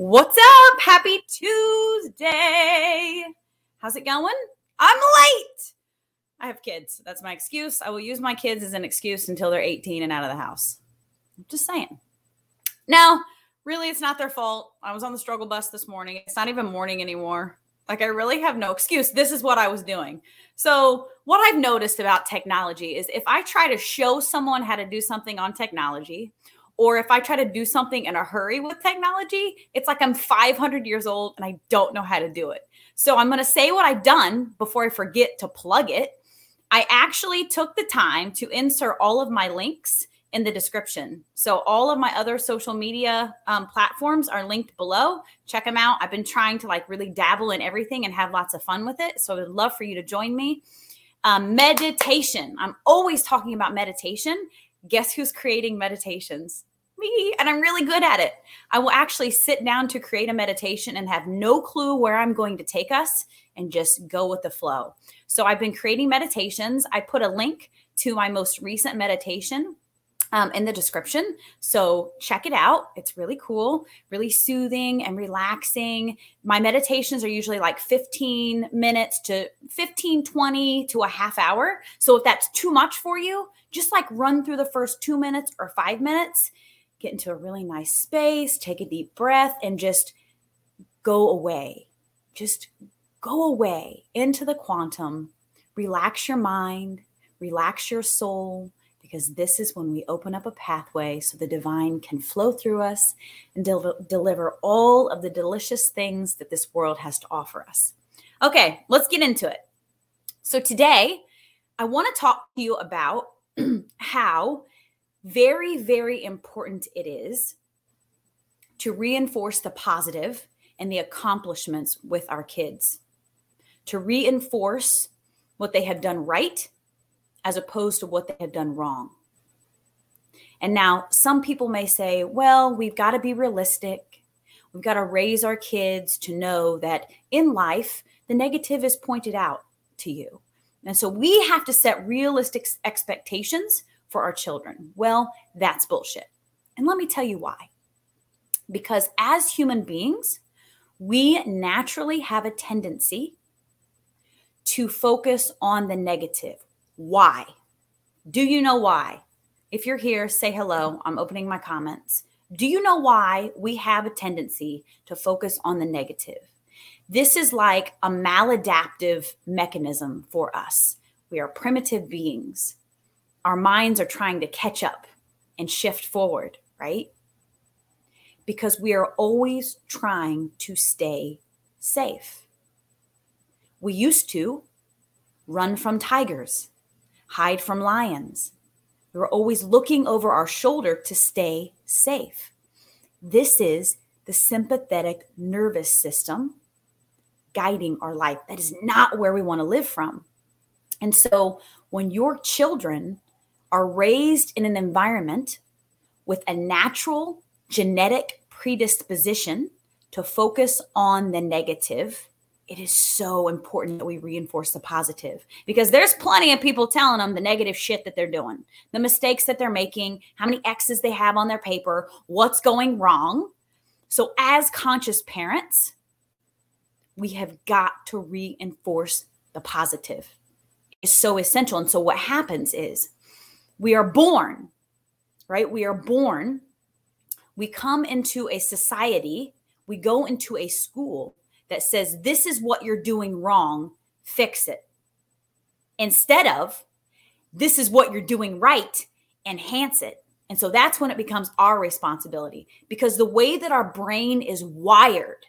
What's up? Happy Tuesday. How's it going? I'm late. I have kids. That's my excuse. I will use my kids as an excuse until they're 18 and out of the house. I'm just saying. Now, really, it's not their fault. I was on the struggle bus this morning. It's not even morning anymore. Like, I really have no excuse. This is what I was doing. So, what I've noticed about technology is if I try to show someone how to do something on technology, or if I try to do something in a hurry with technology, it's like I'm 500 years old and I don't know how to do it. So I'm going to say what I've done before I forget to plug it. I actually took the time to insert all of my links in the description. So all of my other social media um, platforms are linked below. Check them out. I've been trying to like really dabble in everything and have lots of fun with it. So I would love for you to join me. Um, meditation. I'm always talking about meditation. Guess who's creating meditations? Me and I'm really good at it. I will actually sit down to create a meditation and have no clue where I'm going to take us and just go with the flow. So I've been creating meditations. I put a link to my most recent meditation um, in the description. So check it out. It's really cool, really soothing and relaxing. My meditations are usually like 15 minutes to 15, 20 to a half hour. So if that's too much for you, just like run through the first two minutes or five minutes get into a really nice space, take a deep breath, and just go away. Just go away into the quantum, relax your mind, relax your soul, because this is when we open up a pathway so the divine can flow through us and del- deliver all of the delicious things that this world has to offer us. Okay, let's get into it. So, today I want to talk to you about how very, very important it is to reinforce the positive and the accomplishments with our kids, to reinforce what they have done right as opposed to what they have done wrong. And now, some people may say, well, we've got to be realistic. We've got to raise our kids to know that in life, the negative is pointed out to you. And so we have to set realistic expectations for our children. Well, that's bullshit. And let me tell you why. Because as human beings, we naturally have a tendency to focus on the negative. Why? Do you know why? If you're here, say hello. I'm opening my comments. Do you know why we have a tendency to focus on the negative? This is like a maladaptive mechanism for us. We are primitive beings our minds are trying to catch up and shift forward, right? Because we are always trying to stay safe. We used to run from tigers, hide from lions. We were always looking over our shoulder to stay safe. This is the sympathetic nervous system guiding our life. That is not where we want to live from. And so when your children are raised in an environment with a natural genetic predisposition to focus on the negative, it is so important that we reinforce the positive because there's plenty of people telling them the negative shit that they're doing, the mistakes that they're making, how many X's they have on their paper, what's going wrong. So, as conscious parents, we have got to reinforce the positive. It's so essential. And so, what happens is we are born, right? We are born. We come into a society, we go into a school that says, this is what you're doing wrong, fix it. Instead of, this is what you're doing right, enhance it. And so that's when it becomes our responsibility because the way that our brain is wired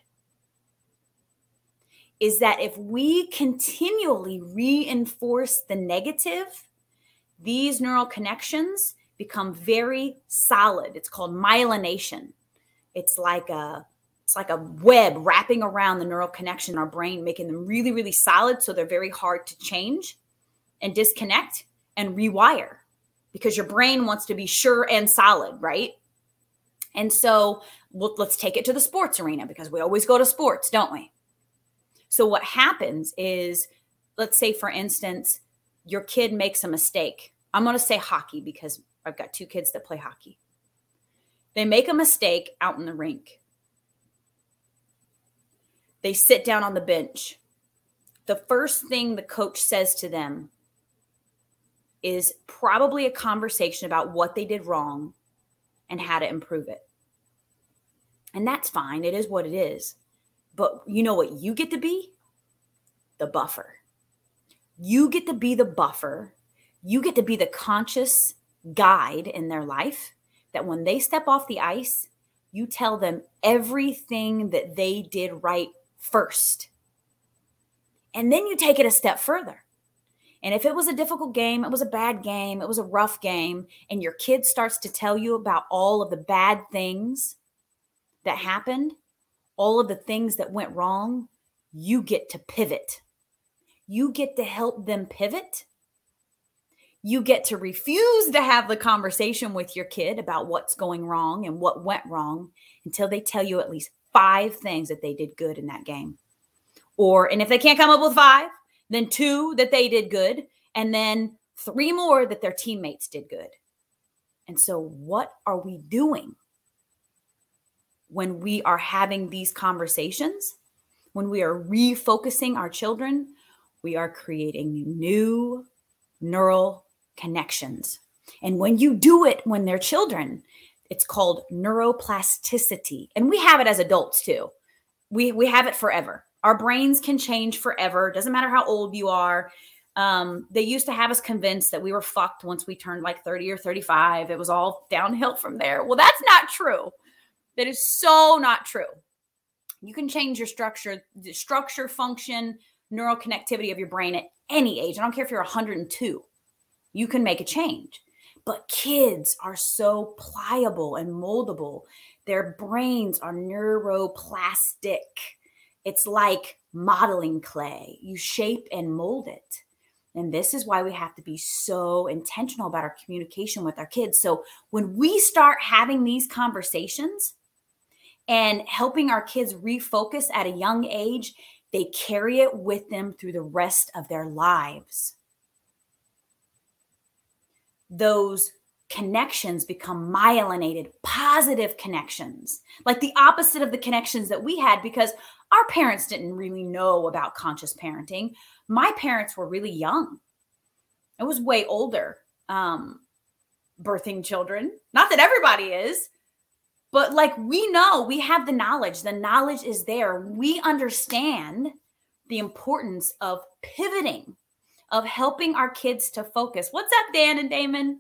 is that if we continually reinforce the negative, these neural connections become very solid. It's called myelination. It's like a it's like a web wrapping around the neural connection in our brain, making them really, really solid so they're very hard to change and disconnect and rewire because your brain wants to be sure and solid, right? And so well, let's take it to the sports arena because we always go to sports, don't we? So what happens is, let's say, for instance, your kid makes a mistake. I'm going to say hockey because I've got two kids that play hockey. They make a mistake out in the rink. They sit down on the bench. The first thing the coach says to them is probably a conversation about what they did wrong and how to improve it. And that's fine. It is what it is. But you know what you get to be? The buffer. You get to be the buffer. You get to be the conscious guide in their life that when they step off the ice, you tell them everything that they did right first. And then you take it a step further. And if it was a difficult game, it was a bad game, it was a rough game, and your kid starts to tell you about all of the bad things that happened, all of the things that went wrong, you get to pivot. You get to help them pivot. You get to refuse to have the conversation with your kid about what's going wrong and what went wrong until they tell you at least five things that they did good in that game. Or, and if they can't come up with five, then two that they did good, and then three more that their teammates did good. And so, what are we doing when we are having these conversations? When we are refocusing our children, we are creating new neural connections. And when you do it when they're children, it's called neuroplasticity. And we have it as adults too. We we have it forever. Our brains can change forever. Doesn't matter how old you are. Um, they used to have us convinced that we were fucked once we turned like 30 or 35. It was all downhill from there. Well, that's not true. That is so not true. You can change your structure, the structure, function, neural connectivity of your brain at any age. I don't care if you're 102. You can make a change. But kids are so pliable and moldable. Their brains are neuroplastic. It's like modeling clay. You shape and mold it. And this is why we have to be so intentional about our communication with our kids. So when we start having these conversations and helping our kids refocus at a young age, they carry it with them through the rest of their lives. Those connections become myelinated, positive connections, like the opposite of the connections that we had because our parents didn't really know about conscious parenting. My parents were really young. I was way older, um, birthing children. Not that everybody is, but like we know, we have the knowledge. The knowledge is there. We understand the importance of pivoting, of helping our kids to focus. What's up, Dan and Damon?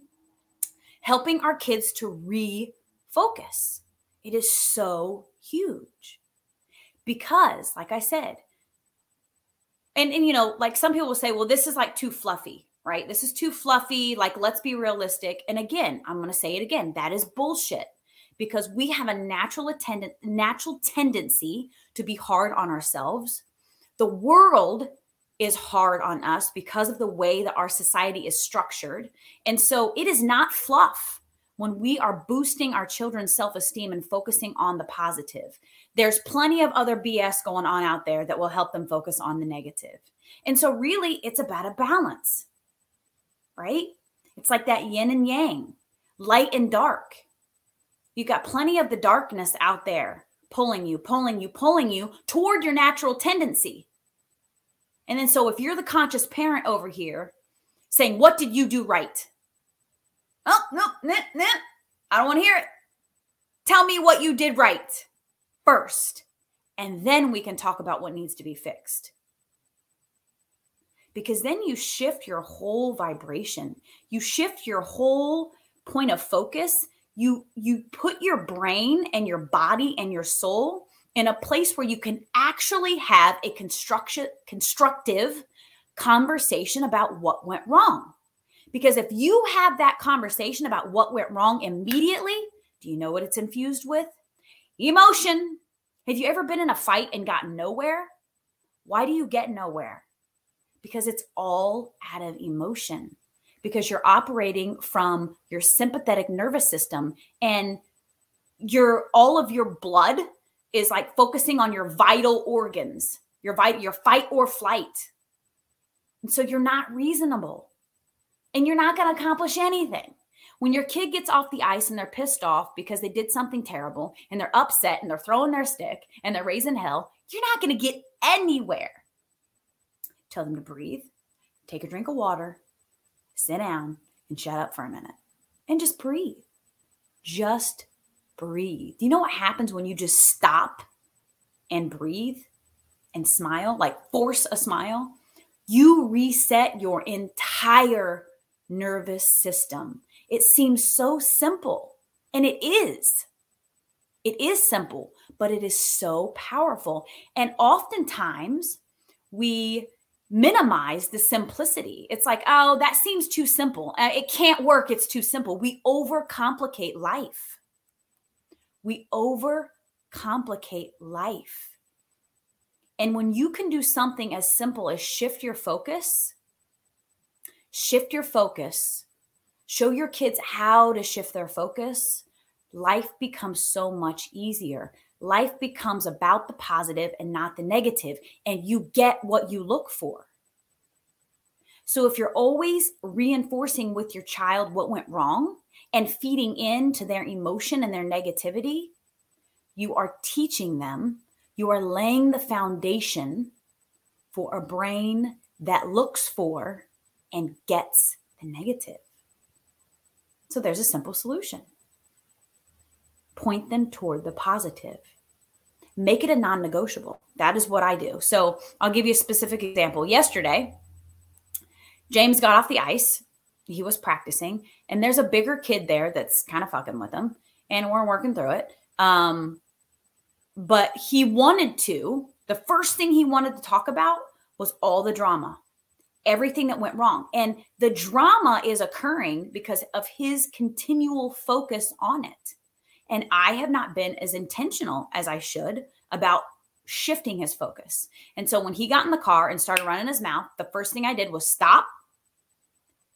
Helping our kids to refocus. It is so huge because like i said and and you know like some people will say well this is like too fluffy right this is too fluffy like let's be realistic and again i'm going to say it again that is bullshit because we have a natural attendant natural tendency to be hard on ourselves the world is hard on us because of the way that our society is structured and so it is not fluff when we are boosting our children's self esteem and focusing on the positive. There's plenty of other BS going on out there that will help them focus on the negative. And so, really, it's about a balance, right? It's like that yin and yang, light and dark. You got plenty of the darkness out there pulling you, pulling you, pulling you toward your natural tendency. And then, so if you're the conscious parent over here saying, What did you do right? Oh, no, nah, nah. I don't want to hear it. Tell me what you did right first, and then we can talk about what needs to be fixed. Because then you shift your whole vibration, you shift your whole point of focus. You, you put your brain and your body and your soul in a place where you can actually have a construction constructive conversation about what went wrong. Because if you have that conversation about what went wrong immediately, do you know what it's infused with? Emotion. Have you ever been in a fight and gotten nowhere? Why do you get nowhere? Because it's all out of emotion. Because you're operating from your sympathetic nervous system and your all of your blood is like focusing on your vital organs, your your fight or flight. And so you're not reasonable and you're not going to accomplish anything. When your kid gets off the ice and they're pissed off because they did something terrible and they're upset and they're throwing their stick and they're raising hell, you're not going to get anywhere. Tell them to breathe, take a drink of water, sit down, and shut up for a minute and just breathe. Just breathe. Do you know what happens when you just stop and breathe and smile, like force a smile? You reset your entire nervous system. It seems so simple, and it is. It is simple, but it is so powerful. And oftentimes we minimize the simplicity. It's like, oh, that seems too simple. Uh, it can't work. It's too simple. We overcomplicate life. We overcomplicate life. And when you can do something as simple as shift your focus, shift your focus, show your kids how to shift their focus, life becomes so much easier. Life becomes about the positive and not the negative, and you get what you look for. So if you're always reinforcing with your child what went wrong and feeding into their emotion and their negativity, you are teaching them, you are laying the foundation for a brain that looks for and gets the negative. So there's a simple solution point them toward the positive. Make it a non negotiable. That is what I do. So I'll give you a specific example. Yesterday, James got off the ice. He was practicing, and there's a bigger kid there that's kind of fucking with him, and we're working through it. Um, but he wanted to, the first thing he wanted to talk about was all the drama everything that went wrong. And the drama is occurring because of his continual focus on it. And I have not been as intentional as I should about shifting his focus. And so when he got in the car and started running his mouth, the first thing I did was stop,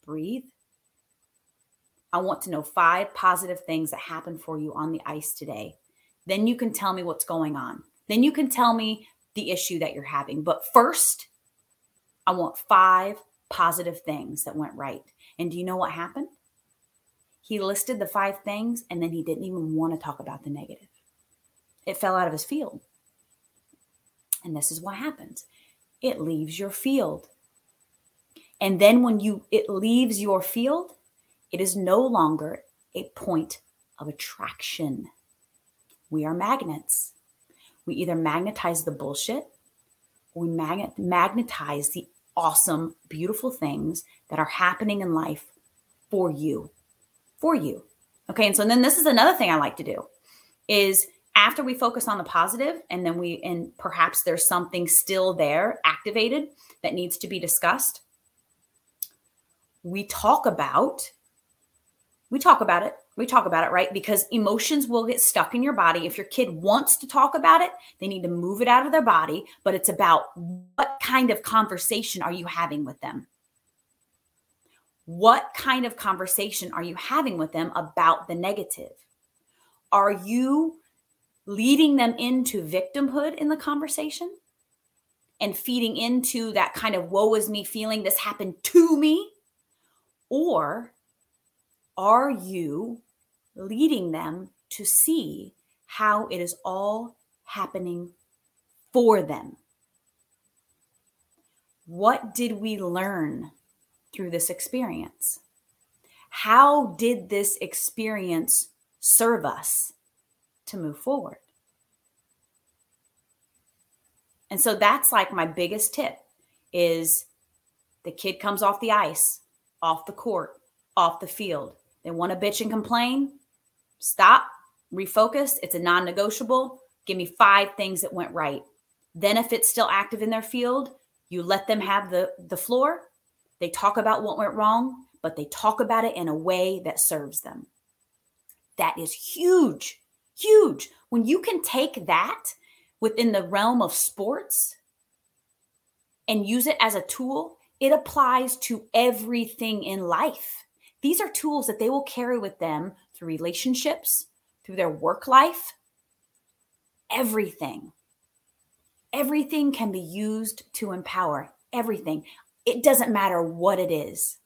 breathe. I want to know five positive things that happened for you on the ice today. Then you can tell me what's going on. Then you can tell me the issue that you're having. But first, I want five positive things that went right. And do you know what happened? He listed the five things and then he didn't even want to talk about the negative. It fell out of his field. And this is what happens it leaves your field. And then when you it leaves your field, it is no longer a point of attraction. We are magnets. We either magnetize the bullshit we magnet, magnetize the awesome, beautiful things that are happening in life for you. For you. Okay. And so then this is another thing I like to do is after we focus on the positive and then we and perhaps there's something still there activated that needs to be discussed we talk about we talk about it we talk about it right because emotions will get stuck in your body if your kid wants to talk about it they need to move it out of their body but it's about what kind of conversation are you having with them what kind of conversation are you having with them about the negative are you leading them into victimhood in the conversation and feeding into that kind of woe is me feeling this happened to me or are you leading them to see how it is all happening for them? What did we learn through this experience? How did this experience serve us to move forward? And so that's like my biggest tip is the kid comes off the ice, off the court, off the field. They want to bitch and complain. Stop, refocus. It's a non negotiable. Give me five things that went right. Then, if it's still active in their field, you let them have the, the floor. They talk about what went wrong, but they talk about it in a way that serves them. That is huge, huge. When you can take that within the realm of sports and use it as a tool, it applies to everything in life. These are tools that they will carry with them through relationships, through their work life, everything. Everything can be used to empower everything. It doesn't matter what it is.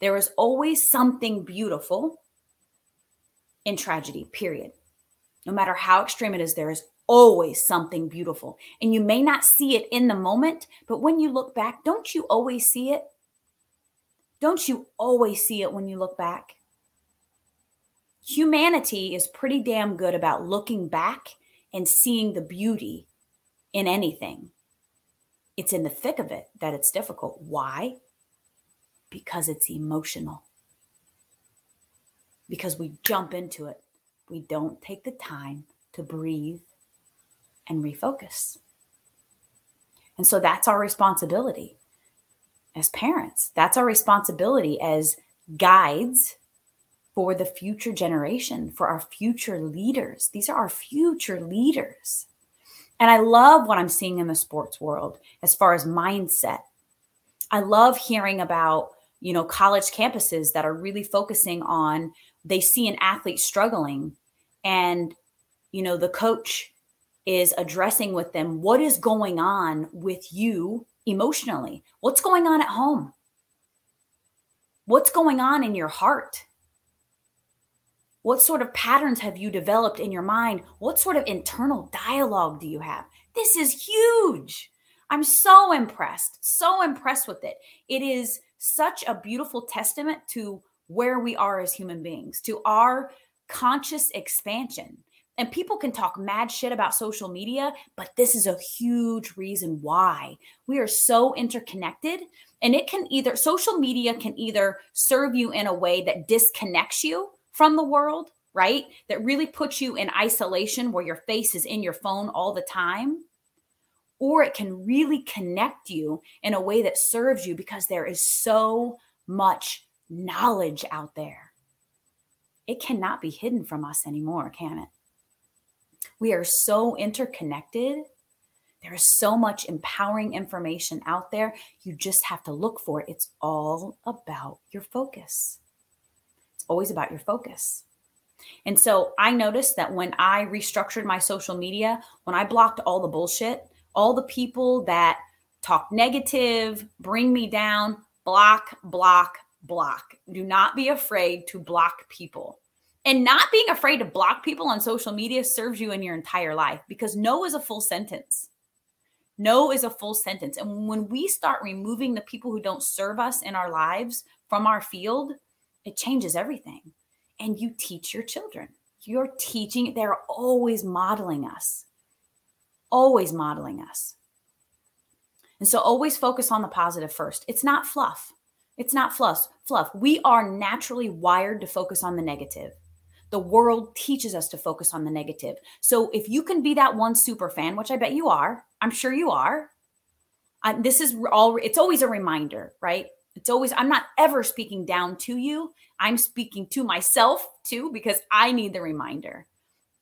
There is always something beautiful in tragedy, period. No matter how extreme it is, there is always something beautiful. And you may not see it in the moment, but when you look back, don't you always see it? Don't you always see it when you look back? Humanity is pretty damn good about looking back and seeing the beauty in anything. It's in the thick of it that it's difficult. Why? Because it's emotional. Because we jump into it. We don't take the time to breathe and refocus. And so that's our responsibility as parents. That's our responsibility as guides for the future generation, for our future leaders. These are our future leaders. And I love what I'm seeing in the sports world as far as mindset. I love hearing about, you know, college campuses that are really focusing on they see an athlete struggling and you know, the coach is addressing with them what is going on with you emotionally. What's going on at home? What's going on in your heart? What sort of patterns have you developed in your mind? What sort of internal dialogue do you have? This is huge. I'm so impressed, so impressed with it. It is such a beautiful testament to where we are as human beings, to our conscious expansion. And people can talk mad shit about social media, but this is a huge reason why we are so interconnected. And it can either, social media can either serve you in a way that disconnects you from the world, right? That really puts you in isolation where your face is in your phone all the time. Or it can really connect you in a way that serves you because there is so much knowledge out there. It cannot be hidden from us anymore, can it? We are so interconnected. There is so much empowering information out there. You just have to look for it. It's all about your focus always about your focus. And so I noticed that when I restructured my social media, when I blocked all the bullshit, all the people that talk negative, bring me down, block, block, block. Do not be afraid to block people. And not being afraid to block people on social media serves you in your entire life because no is a full sentence. No is a full sentence. And when we start removing the people who don't serve us in our lives from our field, it changes everything. And you teach your children. You're teaching, they're always modeling us, always modeling us. And so always focus on the positive first. It's not fluff. It's not fluff. Fluff. We are naturally wired to focus on the negative. The world teaches us to focus on the negative. So if you can be that one super fan, which I bet you are, I'm sure you are. This is all. It's always a reminder, right? It's always, I'm not ever speaking down to you. I'm speaking to myself too, because I need the reminder.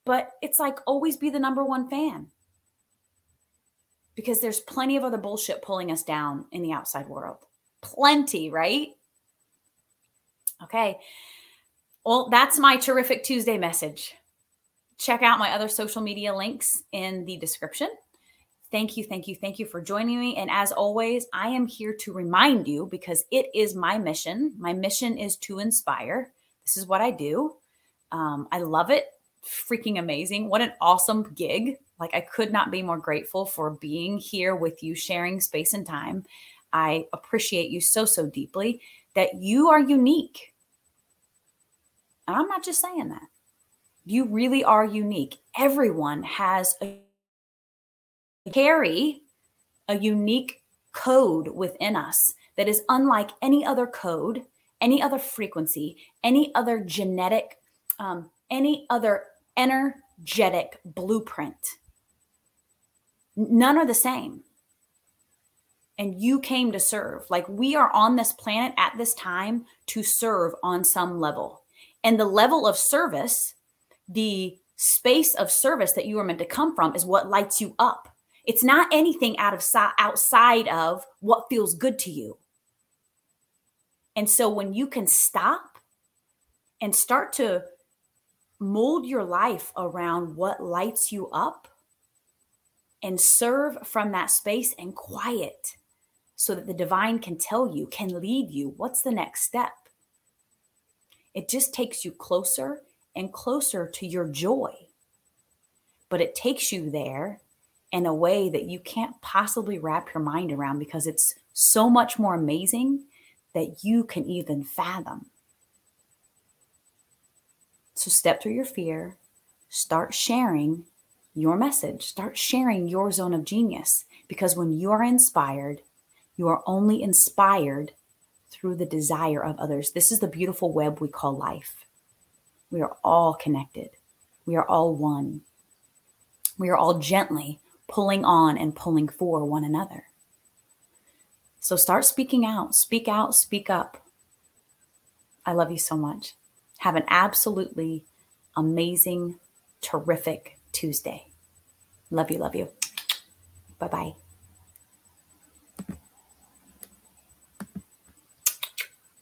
But it's like always be the number one fan because there's plenty of other bullshit pulling us down in the outside world. Plenty, right? Okay. Well, that's my terrific Tuesday message. Check out my other social media links in the description. Thank you, thank you, thank you for joining me. And as always, I am here to remind you because it is my mission. My mission is to inspire. This is what I do. Um, I love it. Freaking amazing. What an awesome gig. Like, I could not be more grateful for being here with you, sharing space and time. I appreciate you so, so deeply that you are unique. And I'm not just saying that. You really are unique. Everyone has a carry a unique code within us that is unlike any other code, any other frequency, any other genetic, um, any other energetic blueprint. None are the same. And you came to serve. Like we are on this planet at this time to serve on some level. And the level of service, the space of service that you are meant to come from is what lights you up. It's not anything out of outside of what feels good to you. And so when you can stop and start to mold your life around what lights you up and serve from that space and quiet so that the divine can tell you, can lead you what's the next step. It just takes you closer and closer to your joy. But it takes you there in a way that you can't possibly wrap your mind around because it's so much more amazing that you can even fathom. So step through your fear, start sharing your message, start sharing your zone of genius because when you are inspired, you are only inspired through the desire of others. This is the beautiful web we call life. We are all connected. We are all one. We are all gently pulling on and pulling for one another. So start speaking out, speak out, speak up. I love you so much. Have an absolutely amazing, terrific Tuesday. Love you, love you. Bye bye.